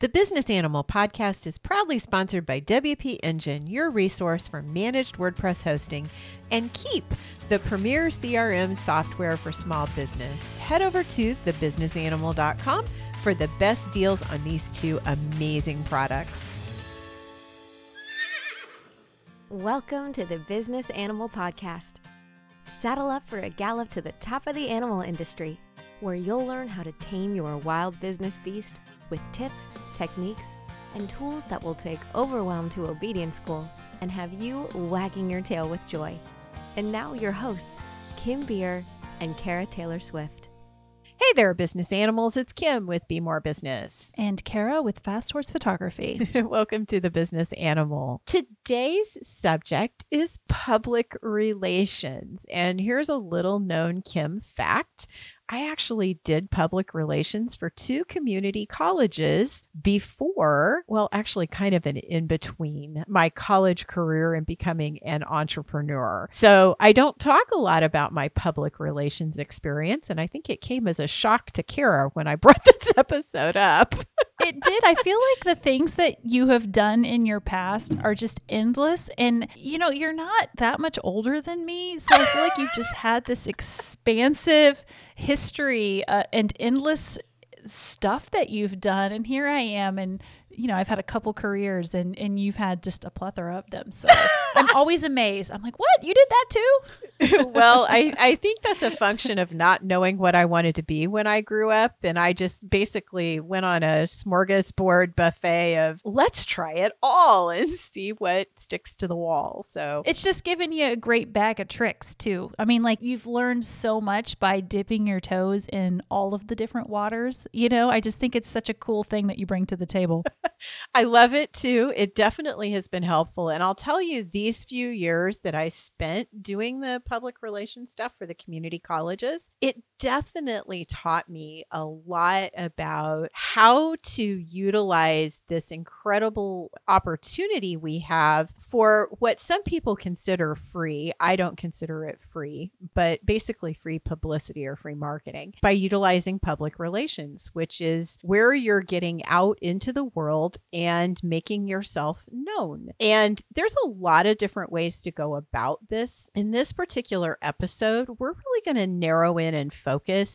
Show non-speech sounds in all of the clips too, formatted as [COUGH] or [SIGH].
The Business Animal podcast is proudly sponsored by WP Engine, your resource for managed WordPress hosting, and Keap, the premier CRM software for small business. Head over to thebusinessanimal.com for the best deals on these two amazing products. Welcome to the Business Animal Podcast. Saddle up for a gallop to the top of the animal industry, where you'll learn how to tame your wild business beast with tips, techniques, and tools that will take overwhelm to obedience school and have you wagging your tail with joy. And now, your hosts, Kim Beer and Kara Taylor Swift. Hey there, business animals. It's Kim with Be More Business. And Kara with Fast Horse Photography. [LAUGHS] Welcome to the Business Animal. Today's subject is public relations. And here's a little known Kim fact I actually did public relations for two community colleges before, well, actually, kind of an in between my college career and becoming an entrepreneur. So I don't talk a lot about my public relations experience. And I think it came as a shock to Kara when I [LAUGHS] brought this episode up. It did. I feel like the things that you have done in your past are just endless. And, you know, you're not that much older than me. So I feel like you've just had this expansive history uh, and endless stuff that you've done and here I am and you know I've had a couple careers and and you've had just a plethora of them so I'm always amazed I'm like what you did that too [LAUGHS] well I I think that's a function of not knowing what I wanted to be when I grew up and I just basically went on a smorgasbord buffet of let's try it all [LAUGHS] and see what sticks to the wall so it's just given you a great bag of tricks too I mean like you've learned so much by dipping your toes in all of the different waters you know, I just think it's such a cool thing that you bring to the table. [LAUGHS] I love it too. It definitely has been helpful. And I'll tell you, these few years that I spent doing the public relations stuff for the community colleges, it definitely taught me a lot about how to utilize this incredible opportunity we have for what some people consider free. I don't consider it free, but basically free publicity or free marketing by utilizing public relations, which is where you're getting out into the world and making yourself known. And there's a lot of different ways to go about this. In this particular episode, we're really going to narrow in and focus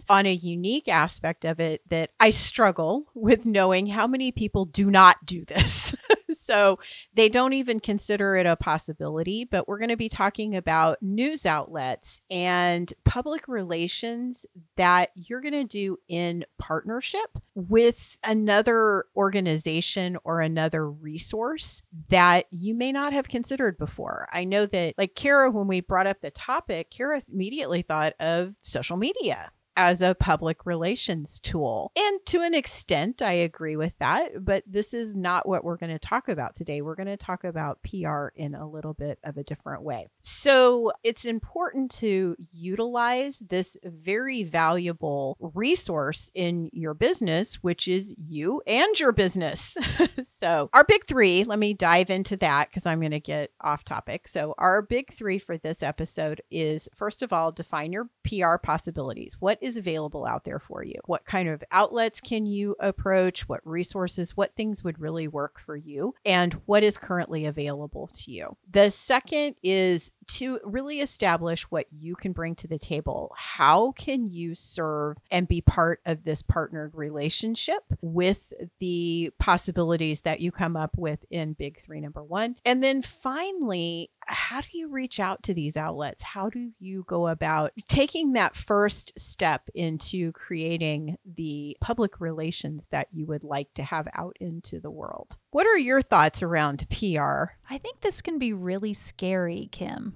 on a unique aspect of it that I struggle with knowing how many people do not do this. [LAUGHS] so they don't even consider it a possibility. But we're going to be talking about news outlets and public relations that you're going to do in partnership with another organization or another resource that you may not have considered before. I know that, like Kara, when we brought up the topic, Kara immediately thought of social media as a public relations tool. And to an extent, I agree with that, but this is not what we're going to talk about today. We're going to talk about PR in a little bit of a different way. So it's important to utilize this very valuable resource in your business, which is you and your business. [LAUGHS] so, our big three, let me dive into that because I'm going to get off topic. So, our big three for this episode is first of all, define your PR possibilities. What is available out there for you? What kind of outlets can you approach? What resources, what things would really work for you? And what is currently available to you? The second is to really establish what you can bring to the table. How can you serve and be part of this partnered relationship with the possibilities that you come up with in Big Three, number one? And then finally, how do you reach out to these outlets? How do you go about taking that first step into creating the public relations that you would like to have out into the world? What are your thoughts around PR? I think this can be really scary, Kim.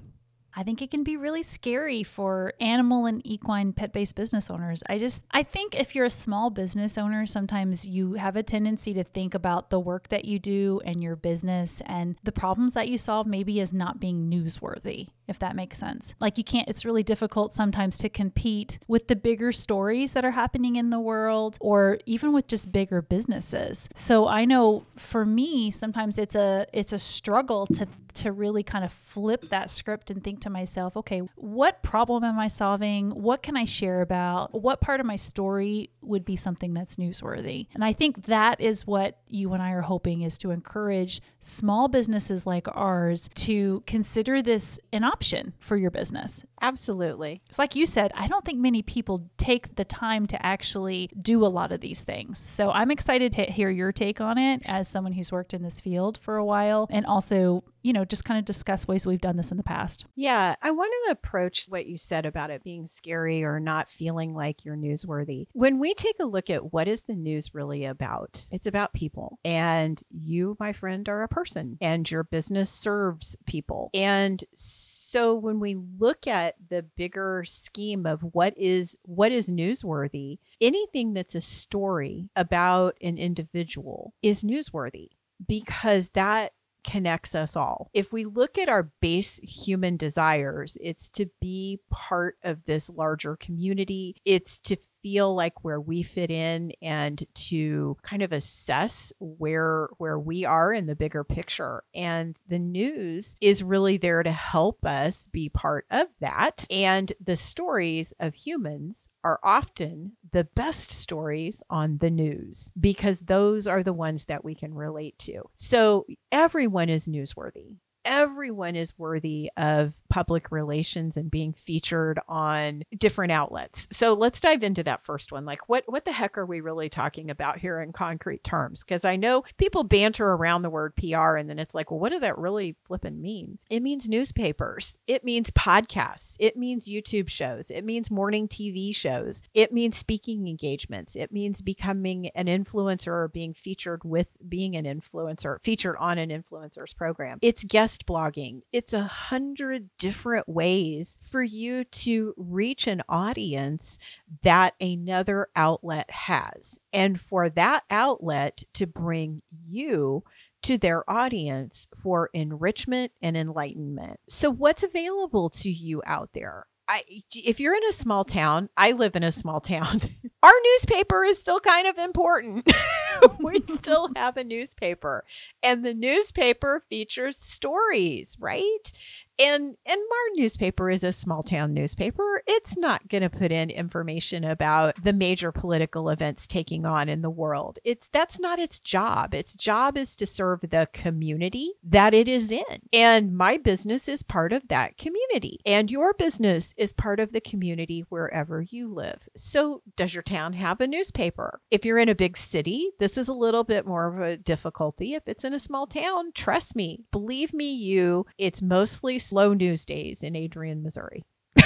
I think it can be really scary for animal and equine pet based business owners. I just, I think if you're a small business owner, sometimes you have a tendency to think about the work that you do and your business and the problems that you solve maybe as not being newsworthy. if that makes sense. Like you can't, it's really difficult sometimes to compete with the bigger stories that are happening in the world or even with just bigger businesses. So I know for me, sometimes it's a, it's a struggle to, to really kind of flip that script and think to myself, okay, what problem am I solving? What can I share about? What part of my story would be something that's newsworthy? And I think that is what you and I are hoping is to encourage small businesses like ours to consider this an option for your business. Absolutely. It's like you said, I don't think many people take the time to actually do a lot of these things. So I'm excited to hear your take on it as someone who's worked in this field for a while and also you know, just kind of discuss ways we've done this in the past. Yeah, I want to approach what you said about it being scary or not feeling like you're newsworthy. When we take a look at what is the news really about, it's about people. And you, my friend, are a person, and your business serves people. And so when we look at the bigger scheme of what is what is newsworthy, anything that's a story about an individual is newsworthy because that connects us all. If we look at our base human desires, it's to be part of this larger community. It's to feel like where we fit in and to kind of assess where where we are in the bigger picture. And the news is really there to help us be part of that. And the stories of humans are often the best stories on the news because those are the ones that we can relate to. So everyone is newsworthy. Everyone is worthy of public relations and being featured on different outlets. So let's dive into that first one. Like what what the heck are we really talking about here in concrete terms? Because I know people banter around the word PR and then it's like, well, what does that really flipping mean? It means newspapers. It means podcasts. It means YouTube shows. It means morning TV shows. It means speaking engagements. It means becoming an influencer or being featured with being an influencer, featured on an influencer's program. It's guest blogging. It's a hundred different ways for you to reach an audience that another outlet has. And for that outlet to bring you to their audience for enrichment and enlightenment. So, what's available to you out there? I, if you're in a small town, I live in a small town. [LAUGHS] Our newspaper is still kind of important. [LAUGHS] we still [LAUGHS] have a newspaper, and the newspaper features stories, right? And and our newspaper is a small town newspaper. It's not going to put in information about the major political events taking on in the world. It's that's not its job. Its job is to serve the community that it is in. And my business is part of that community. And your business is part of the community wherever you live. So does your town have a newspaper? If you're in a big city this is a little bit more of a difficulty. If it's in a small town trust me believe me you it's mostly slow news days in Adrian, Missouri. [LAUGHS] [LAUGHS]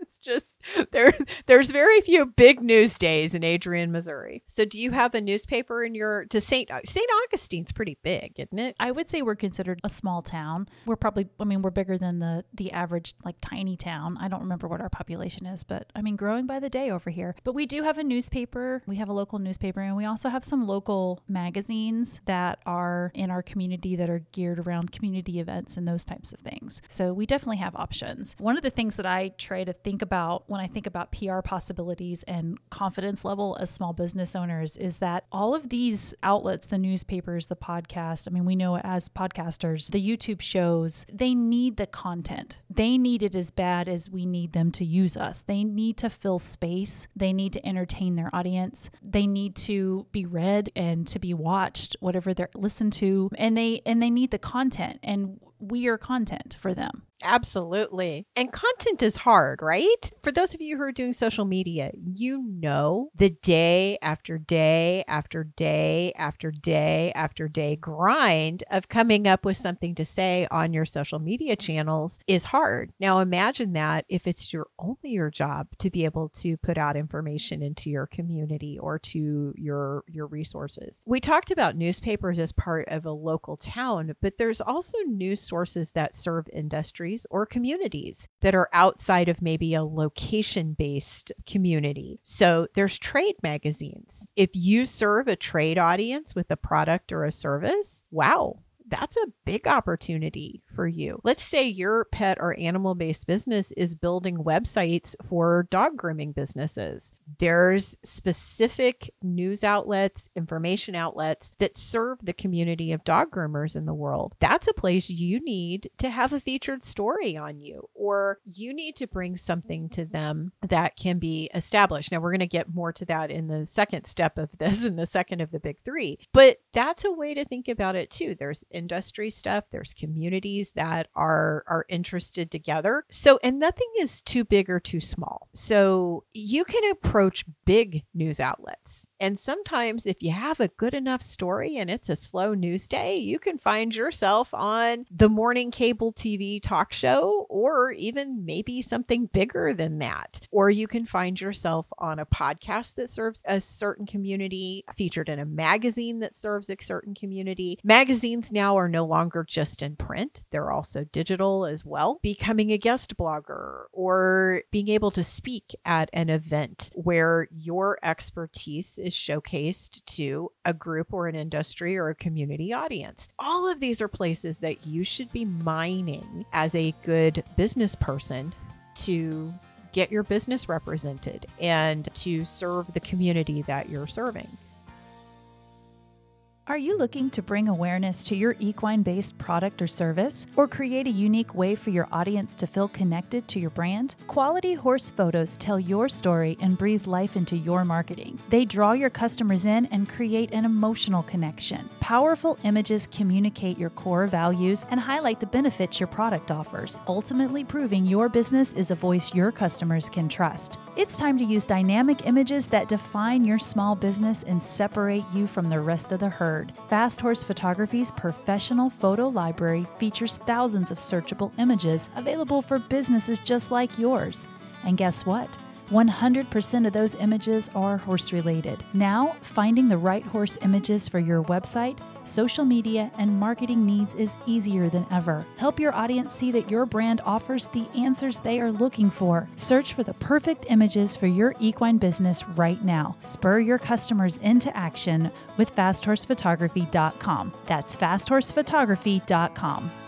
it's just [LAUGHS] there there's very few big news days in Adrian, Missouri. So do you have a newspaper in your to St. St. Augustine's pretty big, isn't it? I would say we're considered a small town. We're probably I mean we're bigger than the the average like tiny town. I don't remember what our population is, but I mean growing by the day over here. But we do have a newspaper. We have a local newspaper and we also have some local magazines that are in our community that are geared around community events and those types of things. So we definitely have options. One of the things that I try to think about when I think about PR possibilities and confidence level as small business owners is that all of these outlets, the newspapers, the podcast, I mean, we know as podcasters, the YouTube shows, they need the content. They need it as bad as we need them to use us. They need to fill space. They need to entertain their audience. They need to be read and to be watched, whatever they're listened to. And they and they need the content. And we are content for them. Absolutely. And content is hard, right? For those of you who are doing social media, you know the day after day after day after day after day grind of coming up with something to say on your social media channels is hard. Now imagine that if it's your only your job to be able to put out information into your community or to your your resources. We talked about newspapers as part of a local town, but there's also news sources that serve industries or communities that are outside of maybe a location based community. So there's trade magazines. If you serve a trade audience with a product or a service, wow, that's a big opportunity for you. Let's say your pet or animal based business is building websites for dog grooming businesses. There's specific news outlets, information outlets that serve the community of dog groomers in the world. That's a place you need to have a featured story on you, or you need to bring something to them that can be established. Now, we're going to get more to that in the second step of this, [LAUGHS] in the second of the big three, but that's a way to think about it too. There's industry stuff, there's communities that are are interested together. So, and nothing is too big or too small. So, you can approach big news outlets. And sometimes if you have a good enough story and it's a slow news day, you can find yourself on the morning cable TV talk show or even maybe something bigger than that. Or you can find yourself on a podcast that serves a certain community, featured in a magazine that serves a certain community. Magazines now are no longer just in print, they're also digital as well. Becoming a guest blogger or being able to speak at an event where your expertise is showcased to a group or an industry or a community audience. All of these are places that you should be mining as a good business person to get your business represented and to serve the community that you're serving. Are you looking to bring awareness to your equine based product or service, or create a unique way for your audience to feel connected to your brand? Quality horse photos tell your story and breathe life into your marketing. They draw your customers in and create an emotional connection. Powerful images communicate your core values and highlight the benefits your product offers, ultimately proving your business is a voice your customers can trust. It's time to use dynamic images that define your small business and separate you from the rest of the herd. Fast Horse Photography's professional photo library features thousands of searchable images available for businesses just like yours. And guess what? 100% of those images are horse related. Now, finding the right horse images for your website, social media, and marketing needs is easier than ever. Help your audience see that your brand offers the answers they are looking for. Search for the perfect images for your equine business right now. Spur your customers into action with fasthorsephotography.com. That's fasthorsephotography.com.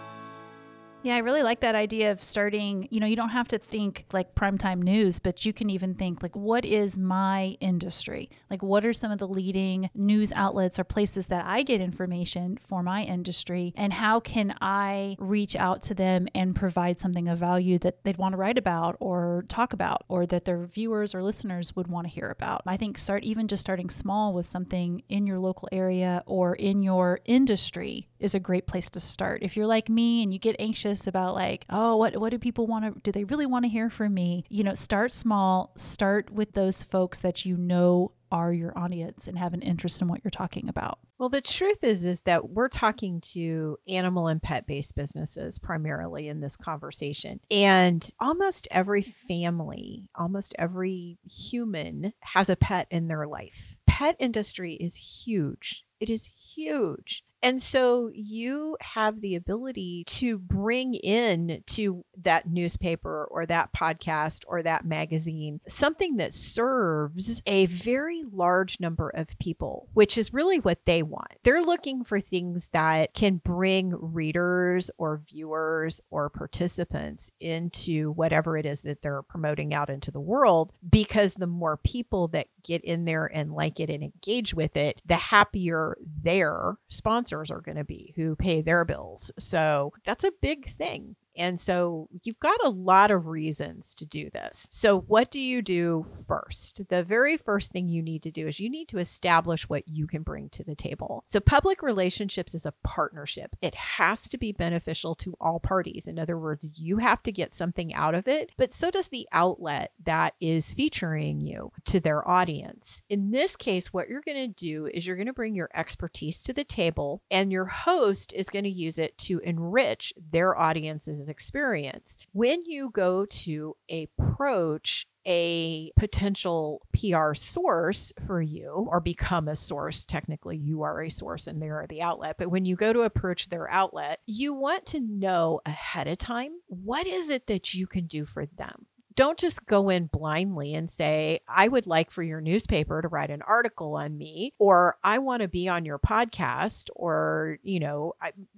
Yeah, I really like that idea of starting, you know, you don't have to think like primetime news, but you can even think like, what is my industry? Like, what are some of the leading news outlets or places that I get information for my industry? And how can I reach out to them and provide something of value that they'd want to write about or talk about or that their viewers or listeners would want to hear about? I think start even just starting small with something in your local area or in your industry is a great place to start. If you're like me and you get anxious about like, oh, what what do people want to do they really want to hear from me? You know, start small, start with those folks that you know are your audience and have an interest in what you're talking about. Well, the truth is is that we're talking to animal and pet-based businesses primarily in this conversation. And almost every family, almost every human has a pet in their life. Pet industry is huge. It is huge. And so you have the ability to bring in to that newspaper or that podcast or that magazine something that serves a very large number of people, which is really what they want. They're looking for things that can bring readers or viewers or participants into whatever it is that they're promoting out into the world because the more people that get in there and like it and engage with it, the happier their are going to be who pay their bills. So that's a big thing. And so you've got a lot of reasons to do this. So, what do you do first? The very first thing you need to do is you need to establish what you can bring to the table. So, public relationships is a partnership, it has to be beneficial to all parties. In other words, you have to get something out of it, but so does the outlet that is featuring you to their audience. In this case, what you're going to do is you're going to bring your expertise to the table, and your host is going to use it to enrich their audience's experience. When you go to approach a potential PR source for you or become a source. Technically, you are a source and they are the outlet. But when you go to approach their outlet, you want to know ahead of time what is it that you can do for them? Don't just go in blindly and say, I would like for your newspaper to write an article on me, or I want to be on your podcast, or, you know,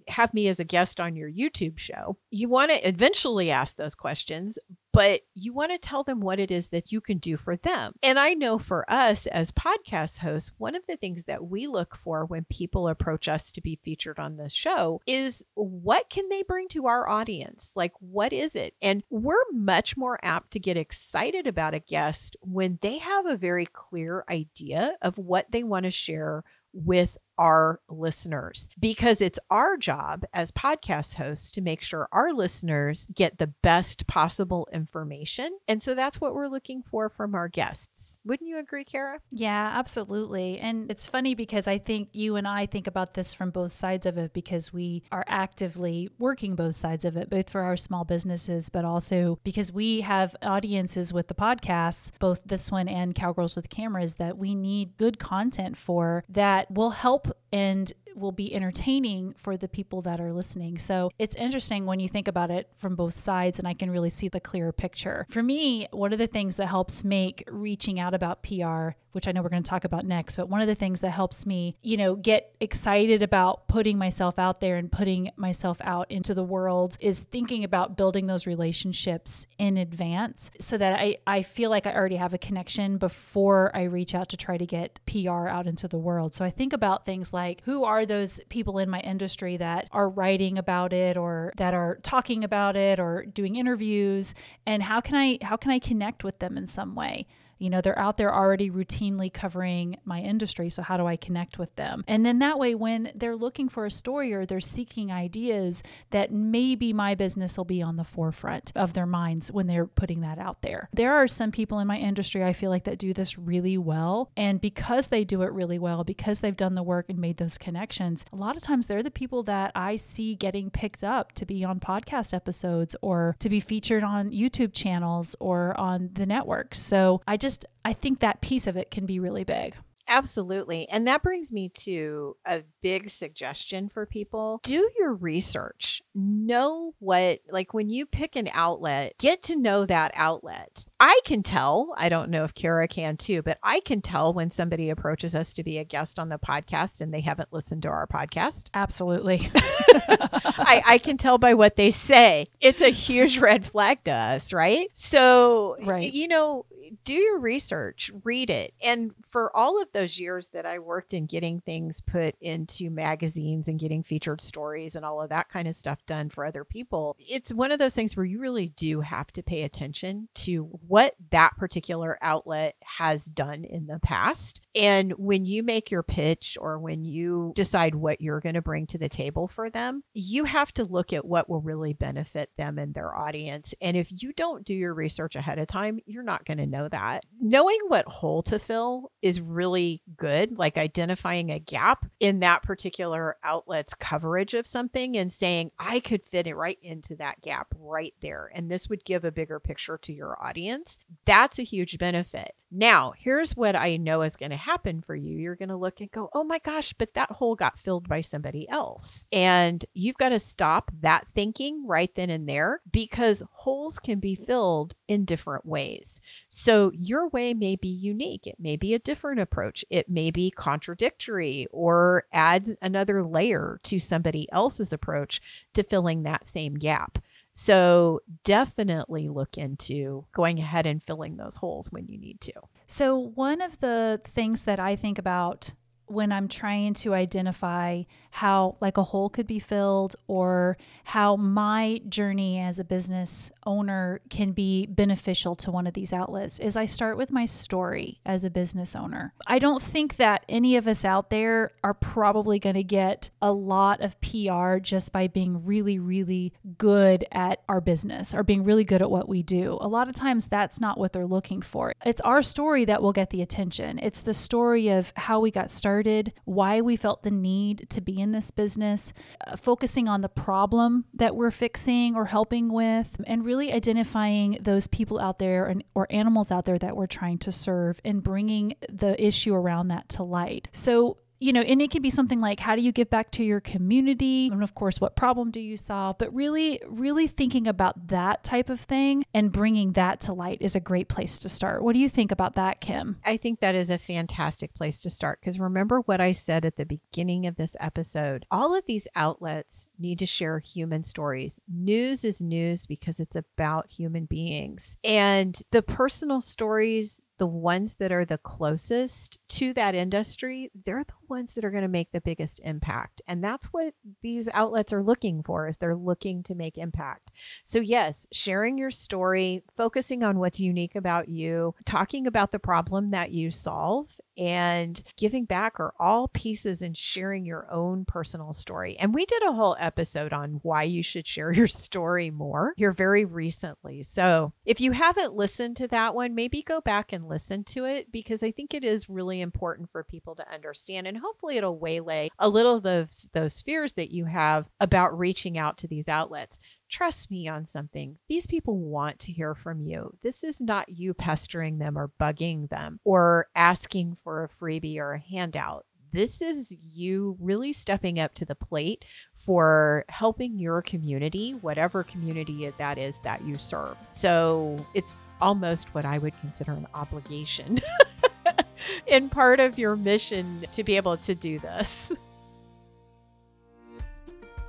have me as a guest on your YouTube show. You want to eventually ask those questions, but you want to tell them what it is that you can do for them. And I know for us as podcast hosts, one of the things that we look for when people approach us to be featured on the show is what can they bring to our audience? Like, what is it? And we're much more apt to get excited about a guest when they have a very clear idea of what they want to share with our listeners because it's our job as podcast hosts to make sure our listeners get the best possible information. And so that's what we're looking for from our guests. Wouldn't you agree, Kara? Yeah, absolutely. And it's funny because I think you and I think about this from both sides of it because we are actively working both sides of it, both for our small businesses, but also because we have audiences with the podcasts, both this one and Cowgirls with Cameras, that we need good content for that will help and will be entertaining for the people that are listening. So it's interesting when you think about it from both sides, and I can really see the clearer picture. For me, one of the things that helps make reaching out about PR which I know we're going to talk about next, but one of the things that helps me, you know, get excited about putting myself out there and putting myself out into the world is thinking about building those relationships in advance so that I, I feel like I already have a connection before I reach out to try to get PR out into the world. So I think about things like who are those people in my industry that are writing about it or that are talking about it or doing interviews and how can I how can I connect with them in some way? You know, they're out there already routinely covering my industry. So, how do I connect with them? And then that way, when they're looking for a story or they're seeking ideas, that maybe my business will be on the forefront of their minds when they're putting that out there. There are some people in my industry I feel like that do this really well. And because they do it really well, because they've done the work and made those connections, a lot of times they're the people that I see getting picked up to be on podcast episodes or to be featured on YouTube channels or on the network. So I just just, I think that piece of it can be really big. Absolutely. And that brings me to a big suggestion for people. Do your research. Know what, like when you pick an outlet, get to know that outlet. I can tell, I don't know if Kara can too, but I can tell when somebody approaches us to be a guest on the podcast and they haven't listened to our podcast. Absolutely. [LAUGHS] I, I can tell by what they say. It's a huge red flag to us, right? So, right. you know, do your research, read it. And for all of those years that I worked in getting things put into magazines and getting featured stories and all of that kind of stuff done for other people, it's one of those things where you really do have to pay attention to what that particular outlet has done in the past. And when you make your pitch or when you decide what you're going to bring to the table for them, you have to look at what will really benefit them and their audience. And if you don't do your research ahead of time, you're not going to know that. Knowing what hole to fill is really good, like identifying a gap in that particular outlet's coverage of something and saying, I could fit it right into that gap right there. And this would give a bigger picture to your audience. That's a huge benefit. Now, here's what I know is going to happen for you. You're going to look and go, oh my gosh, but that hole got filled by somebody else. And you've got to stop that thinking right then and there because holes can be filled in different ways. So your way may be unique. It may be a different approach. It may be contradictory or adds another layer to somebody else's approach to filling that same gap. So definitely look into going ahead and filling those holes when you need to. So, one of the things that I think about when I'm trying to identify how like a hole could be filled or how my journey as a business owner can be beneficial to one of these outlets is I start with my story as a business owner. I don't think that any of us out there are probably going to get a lot of PR just by being really really good at our business or being really good at what we do. A lot of times that's not what they're looking for. It's our story that will get the attention. It's the story of how we got started, why we felt the need to be in this business, uh, focusing on the problem that we're fixing or helping with, and really identifying those people out there and, or animals out there that we're trying to serve and bringing the issue around that to light. So, you know, and it can be something like how do you give back to your community? And of course, what problem do you solve? But really, really thinking about that type of thing and bringing that to light is a great place to start. What do you think about that, Kim? I think that is a fantastic place to start because remember what I said at the beginning of this episode. All of these outlets need to share human stories. News is news because it's about human beings. And the personal stories the ones that are the closest to that industry, they're the ones that are going to make the biggest impact. And that's what these outlets are looking for is they're looking to make impact. So yes, sharing your story, focusing on what's unique about you, talking about the problem that you solve and giving back are all pieces in sharing your own personal story. And we did a whole episode on why you should share your story more here very recently. So if you haven't listened to that one, maybe go back and listen to it because I think it is really important for people to understand and hopefully it'll waylay a little of those those fears that you have about reaching out to these outlets. Trust me on something. These people want to hear from you. This is not you pestering them or bugging them or asking for a freebie or a handout this is you really stepping up to the plate for helping your community, whatever community that is that you serve. So it's almost what I would consider an obligation [LAUGHS] [LAUGHS] in part of your mission to be able to do this.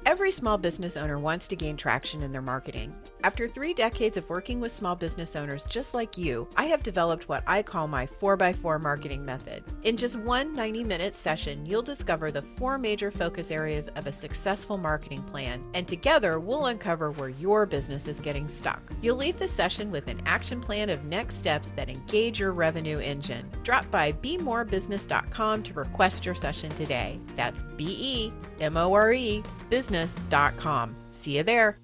Every small business owner wants to gain traction in their marketing. After three decades of working with small business owners just like you, I have developed what I call my 4x4 marketing method. In just one 90 minute session, you'll discover the four major focus areas of a successful marketing plan, and together we'll uncover where your business is getting stuck. You'll leave the session with an action plan of next steps that engage your revenue engine. Drop by bemorebusiness.com to request your session today. That's B E M O R E business business.com. See you there.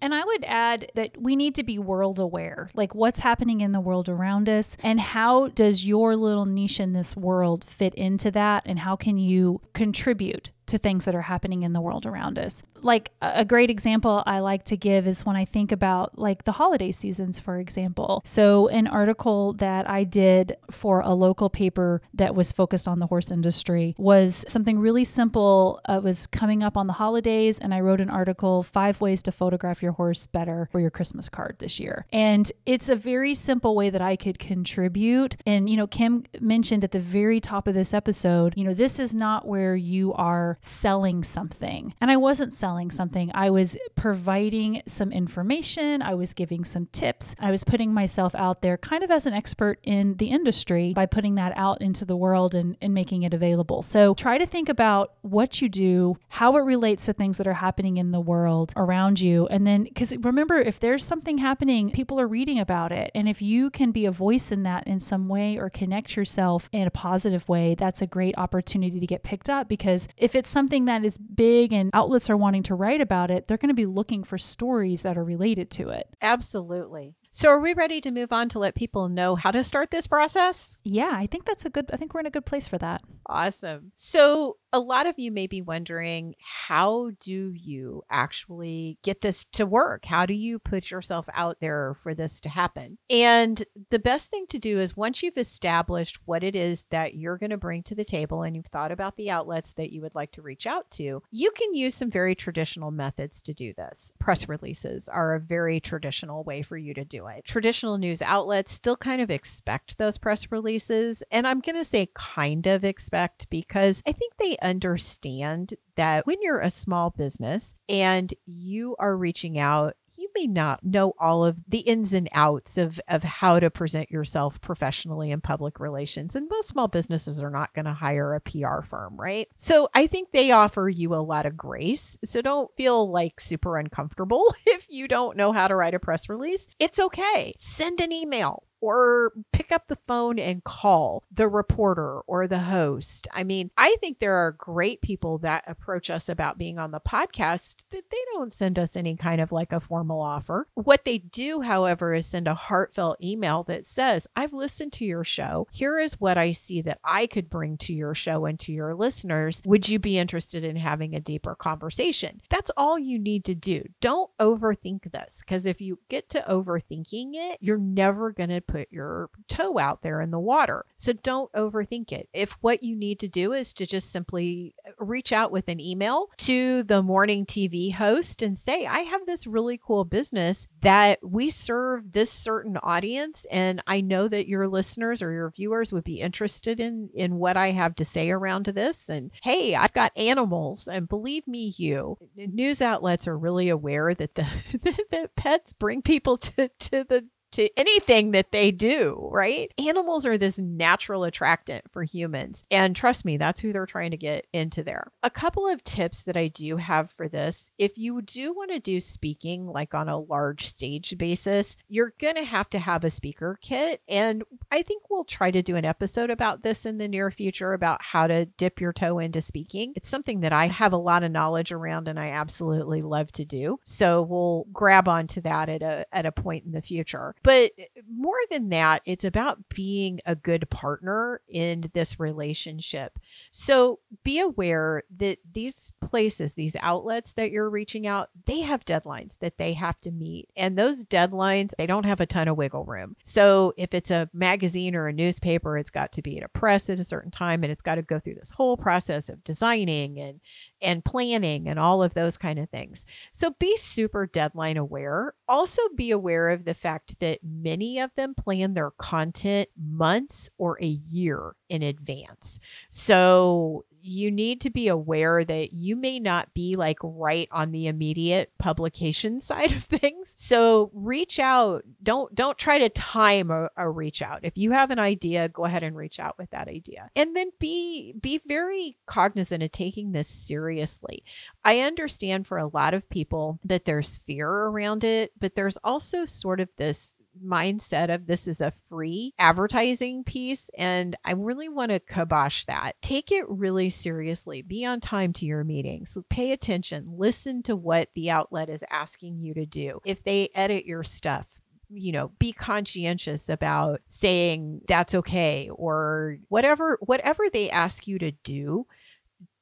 And I would add that we need to be world aware, like what's happening in the world around us, and how does your little niche in this world fit into that, and how can you contribute to things that are happening in the world around us. Like a great example I like to give is when I think about like the holiday seasons, for example. So, an article that I did for a local paper that was focused on the horse industry was something really simple. Uh, it was coming up on the holidays, and I wrote an article Five Ways to Photograph Your Horse Better for Your Christmas Card this year. And it's a very simple way that I could contribute. And, you know, Kim mentioned at the very top of this episode, you know, this is not where you are selling something. And I wasn't selling something, I was providing some information, I was giving some tips, I was putting myself out there kind of as an expert in the industry by putting that out into the world and, and making it available. So try to think about what you do, how it relates to things that are happening in the world around you. And then, because remember, if there's something happening, people are reading about it. And if you can be a voice in that in some way or connect yourself in a positive way, that's a great opportunity to get picked up because if it's something that is big and outlets are wanting to write about it, they're going to be looking for stories that are related to it. Absolutely. So, are we ready to move on to let people know how to start this process? Yeah, I think that's a good, I think we're in a good place for that. Awesome. So, a lot of you may be wondering how do you actually get this to work? How do you put yourself out there for this to happen? And the best thing to do is once you've established what it is that you're going to bring to the table and you've thought about the outlets that you would like to reach out to, you can use some very traditional methods to do this. Press releases are a very traditional way for you to do it. Traditional news outlets still kind of expect those press releases. And I'm going to say kind of expect because I think they understand that when you're a small business and you are reaching out you may not know all of the ins and outs of, of how to present yourself professionally in public relations. And most small businesses are not going to hire a PR firm, right? So I think they offer you a lot of grace. So don't feel like super uncomfortable [LAUGHS] if you don't know how to write a press release. It's okay. Send an email or pick up the phone and call the reporter or the host. I mean, I think there are great people that approach us about being on the podcast that they don't send us any kind of like a formal offer. What they do, however, is send a heartfelt email that says, I've listened to your show. Here is what I see that I could bring to your show and to your listeners. Would you be interested in having a deeper conversation? That's all you need to do. Don't overthink this because if you get to overthinking it, you're never going to put your toe out there in the water. So don't overthink it. If what you need to do is to just simply uh, reach out with an email to the morning TV host and say, I have this really cool business that we serve this certain audience. And I know that your listeners or your viewers would be interested in, in what I have to say around this. And hey, I've got animals. And believe me, you news outlets are really aware that the [LAUGHS] that pets bring people to, to the to anything that they do, right? Animals are this natural attractant for humans. And trust me, that's who they're trying to get into there. A couple of tips that I do have for this if you do want to do speaking like on a large stage basis, you're going to have to have a speaker kit. And I think we'll try to do an episode about this in the near future about how to dip your toe into speaking. It's something that I have a lot of knowledge around and I absolutely love to do. So we'll grab onto that at a at a point in the future. But eh, more than that, it's about being a good partner in this relationship. So be aware that these places, these outlets that you're reaching out, they have deadlines that they have to meet. And those deadlines, they don't have a ton of wiggle room. So if it's a magazine or a newspaper, it's got to be at a press at a certain time and it's got to go through this whole process of designing and and planning and all of those kind of things. So be super deadline aware. Also be aware of the fact that many of them plan their content months or a year in advance. So you need to be aware that you may not be like right on the immediate publication [LAUGHS] side of things. So reach out. Don't don't try to time a, a, reach out. If you have an idea, go ahead and reach out with that idea. And then be be very cognizant of taking this seriously. I understand for a lot of people that there's fear around it, but there's also sort of this mindset of this is a free advertising piece. And I really want to kibosh that. Take it really seriously. Be on time to your meetings. Pay attention. Listen to what the outlet is asking you to do. If they edit your stuff, you know be conscientious about saying that's okay or whatever whatever they ask you to do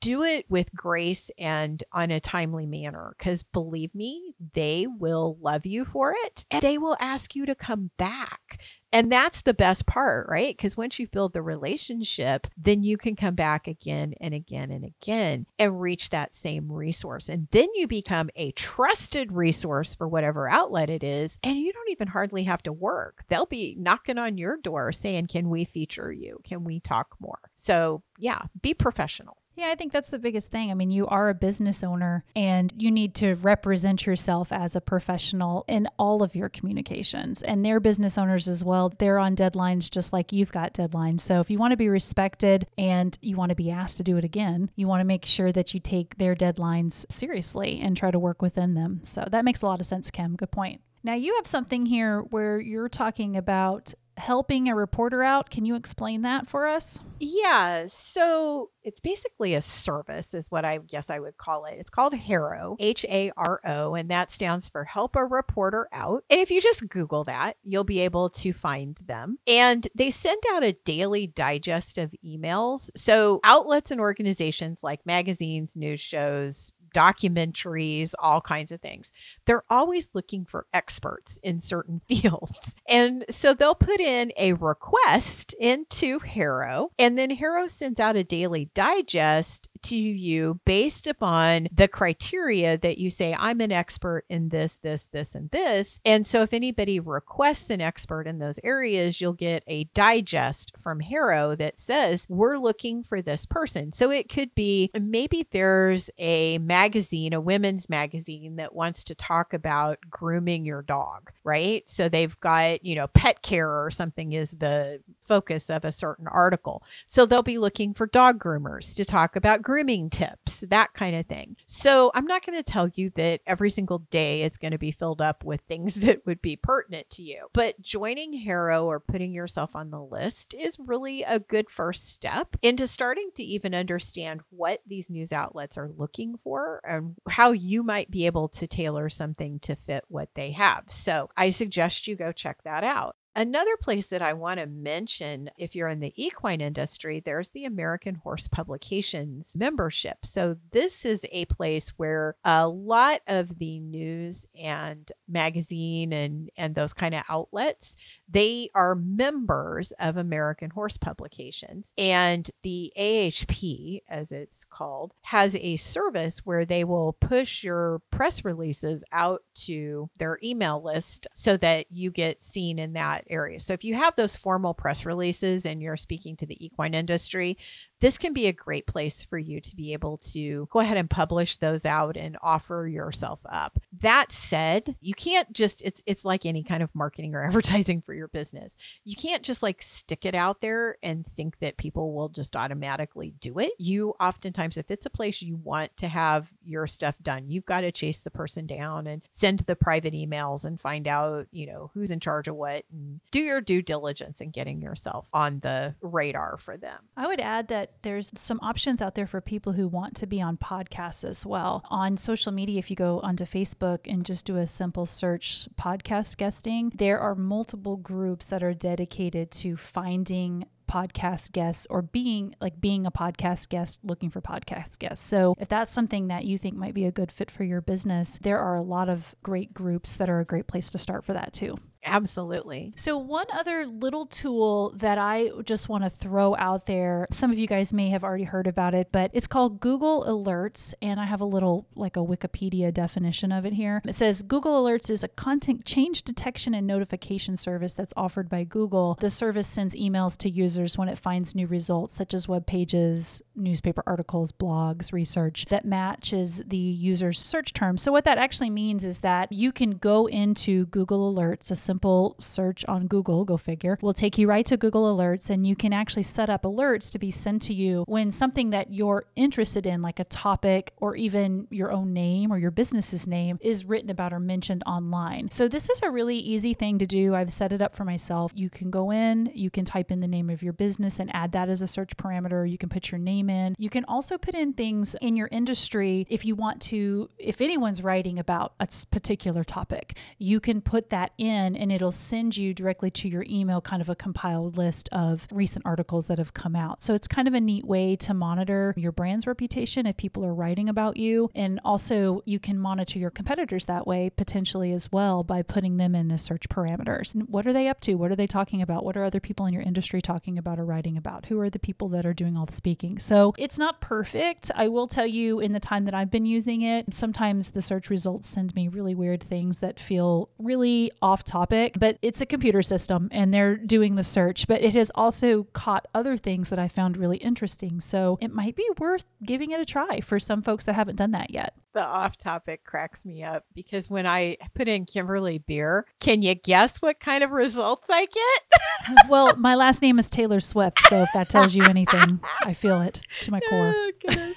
do it with grace and on a timely manner because believe me, they will love you for it and they will ask you to come back. And that's the best part, right? Because once you build the relationship, then you can come back again and again and again and reach that same resource. And then you become a trusted resource for whatever outlet it is. And you don't even hardly have to work. They'll be knocking on your door saying, Can we feature you? Can we talk more? So, yeah, be professional. Yeah, I think that's the biggest thing. I mean, you are a business owner and you need to represent yourself as a professional in all of your communications. And they're business owners as well. They're on deadlines just like you've got deadlines. So if you want to be respected and you want to be asked to do it again, you want to make sure that you take their deadlines seriously and try to work within them. So that makes a lot of sense, Kim. Good point. Now, you have something here where you're talking about helping a reporter out. Can you explain that for us? Yeah. So it's basically a service, is what I guess I would call it. It's called HARO, H A R O, and that stands for Help a Reporter Out. And if you just Google that, you'll be able to find them. And they send out a daily digest of emails. So outlets and organizations like magazines, news shows, documentaries, all kinds of things. They're always looking for experts in certain [LAUGHS] fields. And so they'll put in a request into HARO, and then HARO sends out a daily digest to you based upon the criteria that you say, I'm an expert in this, this, this, and this. And so if anybody requests an expert in those areas, you'll get a digest from HARO that says, We're looking for this person. So it could be maybe there's a magazine, a women's magazine that wants to talk about grooming your dog, right? So they've got, you know, pet care or something is the focus of a certain article. So they'll be looking for dog groomers to talk about grooming tips, that kind of thing. So I'm not going to tell you that every single day is going to be filled up with things [LAUGHS] that would be pertinent to you. But joining HARO or putting yourself on the list is really a good first step into starting to even understand what these news outlets are looking for and how you might be able to tailor something to fit what they have. So I suggest you go check that out. Another place that I want to mention, if you're in the equine industry, there's the American Horse Publications membership. So, this is a place where a lot of the news and magazine and, and those kind of outlets They are members of American Horse Publications. And the AHP, as it's called, has a service where they will push your press releases out to their email list so that you get seen in that area. So if you have those formal press releases and you're speaking to the equine industry, this can be a great place for you to be able to go ahead and publish those out and offer yourself up. That said, you can't just it's it's like any kind of marketing or [LAUGHS] advertising for your business. You can't just like stick it out there and think that people will just automatically do it. You oftentimes if it's a place you want to have your stuff done, you've got to chase the person down and send the private emails and find out, you know, who's in charge of what and do your due diligence in getting yourself on the radar for them. I would add that there's some options out there for people who want to be on podcasts as well. On social media, if you go onto Facebook and just do a simple search podcast guesting, there are multiple groups that are dedicated to finding podcast guests or being like being a podcast guest looking for podcast guests. So if that's something that you think might be a good fit for your business, there are a lot of great groups that are a great place to start for that too. Absolutely. So, one other little tool that I just want to throw out there, some of you guys may have already heard about it, but it's called Google Alerts. And I have a little, like a Wikipedia definition of it here. It says Google Alerts is a content change detection and notification service that's offered by Google. The service sends emails to users when it finds new results, such as web pages, newspaper articles, blogs, research that matches the user's search terms. So, what that actually means is that you can go into Google Alerts, a simple search on Google, go figure, will take you right to Google Alerts and you can actually set up alerts to be sent to you when something that you're interested in, like a topic or even your own name or your business's name, is written about or mentioned online. So, this is a really easy thing to do. I've set it up for myself. You can go in, you can type in the name of your business and add that as a search parameter. You can put your name in. You can also put in things in your industry if you want to, if anyone's writing about a particular topic, you can put that in and it'll send you directly to your email kind of a compiled list of recent articles that have come out. So it's kind of a neat way to monitor your brand's reputation if people are writing about you. And also, you can monitor your competitors that way potentially as well by putting them in as search parameters. And what are they up to? What are they talking about? What are other people in your industry talking about or writing about? Who are the people that are doing all the speaking? So it's not perfect. I will tell you in the time that I've been using it, sometimes the search results send me really weird things that feel really off topic topic, but it's a computer system and they're doing the search. But it has also caught other things that I found really interesting. So it might be worth giving it a try for some folks that haven't done that yet. The off topic cracks me up because when I put in Kimberly Beer, can you guess what kind of results I get? [LAUGHS] well, my last name is Taylor Swift. So if that tells you anything, I feel it to my core. Oh,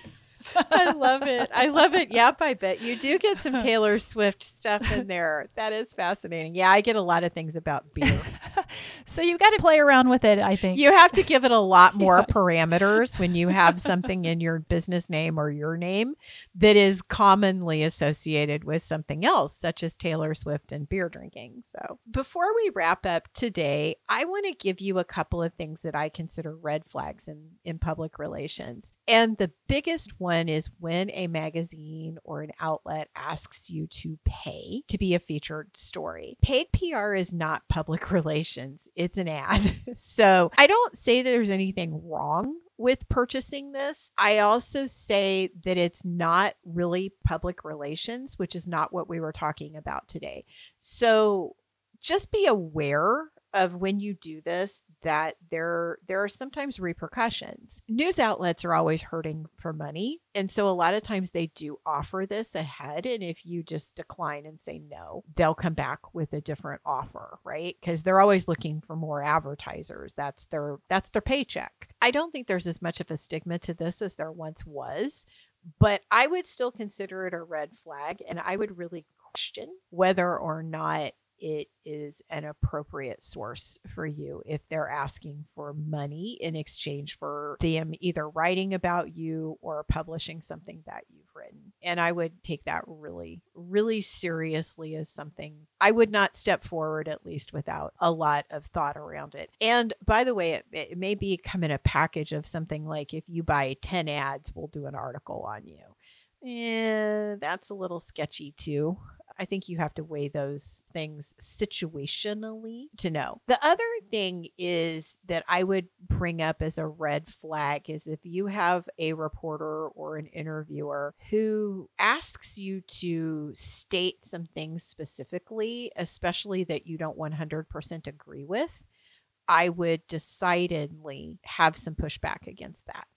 [LAUGHS] I love it. I love it. Yep, I bet you do get some [LAUGHS] Taylor Swift stuff in there. That is fascinating. Yeah, I get a lot of things about beer. [LAUGHS] so you've got to play around with it, I think. You have to give it a lot more yeah. parameters when you have something in your business name or your name that is commonly associated with something else, such as Taylor Swift and beer drinking. So before we wrap up today, I want to give you a couple of things that I consider red flags in, in public relations. And the biggest one one is when a magazine or an outlet asks you to pay to be a featured story. Paid PR is not public [LAUGHS] relations, it's an ad. [LAUGHS] so I don't say there's anything wrong with purchasing this. I also say that it's not really public relations, which is not what we were talking about today. So just be aware of when you do this that there there are sometimes repercussions. News outlets are always hurting for money, and so a lot of times they do offer this ahead and if you just decline and say no, they'll come back with a different offer, right? Cuz they're always looking for more advertisers. That's their that's their paycheck. I don't think there's as much of a stigma to this as there once was, but I would still consider it a red flag and I would really question whether or not it is an appropriate source for you if they're asking for money in exchange for them either writing about you or publishing something that you've written. And I would take that really, really seriously as something I would not step forward, at least without a lot of thought around it. And by the way, it, it may be come in a package of something like if you buy 10 ads, we'll do an article on you. Eh, that's a little sketchy too. I think you have to weigh those things situationally to know. The other thing is that I would bring up as a red flag is if you have a reporter or an interviewer who asks you to state some things specifically, especially that you don't 100% agree with, I would decidedly have some pushback against that.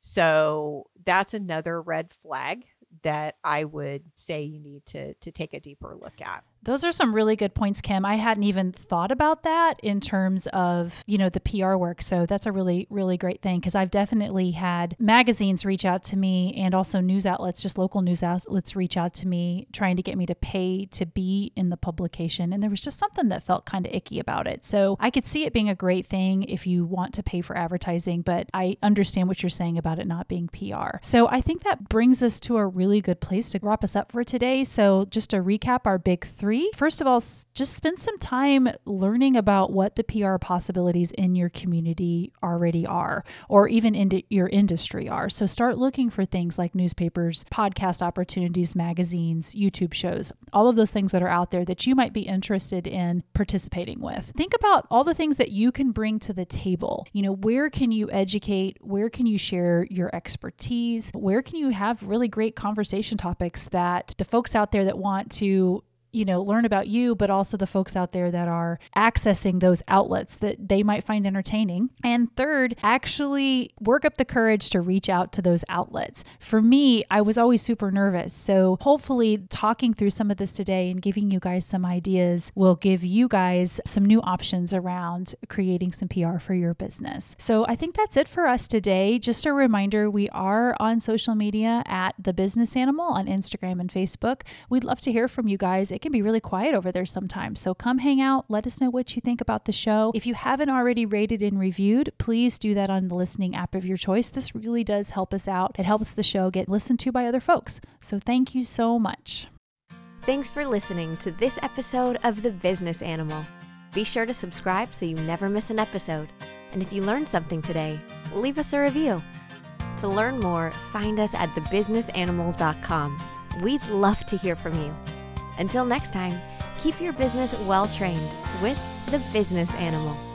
So that's another red flag that I would say you need to to take a deeper look at. Those are some really good points, Kim. I hadn't even thought about that in terms of, you know, the PR work. So that's a really, really great thing because I've definitely had magazines reach out to me and also news outlets, just local news outlets reach out to me trying to get me to pay to be in the publication. And there was just something that felt kind of icky about it. So I could see it being a great thing if you want to pay for advertising, but I understand what you're saying about it not being PR. So I think that brings us to a really good place to wrap us up for today. So just to recap our big three first of all, just spend some time learning about what the PR possibilities in your community already are, or even in your industry are. So start looking for things like newspapers, podcast opportunities, magazines, YouTube shows, all of those things that are out there that you might be interested in participating with. Think about all the things that you can bring to the table. You know, where can you educate? Where can you share your expertise? Where can you have really great conversation topics that the folks out there that want to you know, learn about you, but also the folks out there that are accessing those outlets that they might find entertaining. And third, actually work up the courage to reach out to those outlets. For me, I was always super nervous. So hopefully, talking through some of this today and giving you guys some ideas will give you guys some new options around creating some PR for your business. So I think that's it for us today. Just a reminder we are on social media at The Business Animal on Instagram and Facebook. We'd love to hear from you guys. It can be really quiet over there sometimes. So come hang out. Let us know what you think about the show. If you haven't already rated and reviewed, please do that on the listening app of your choice. This really does help us out. It helps the show get listened to by other folks. So thank you so much. Thanks for listening to this episode of The Business Animal. Be sure to subscribe so you never miss an episode. And if you learned something today, leave us a review. To learn more, find us at thebusinessanimal.com. We'd love to hear from you. Until next time, keep your business well trained with the business animal.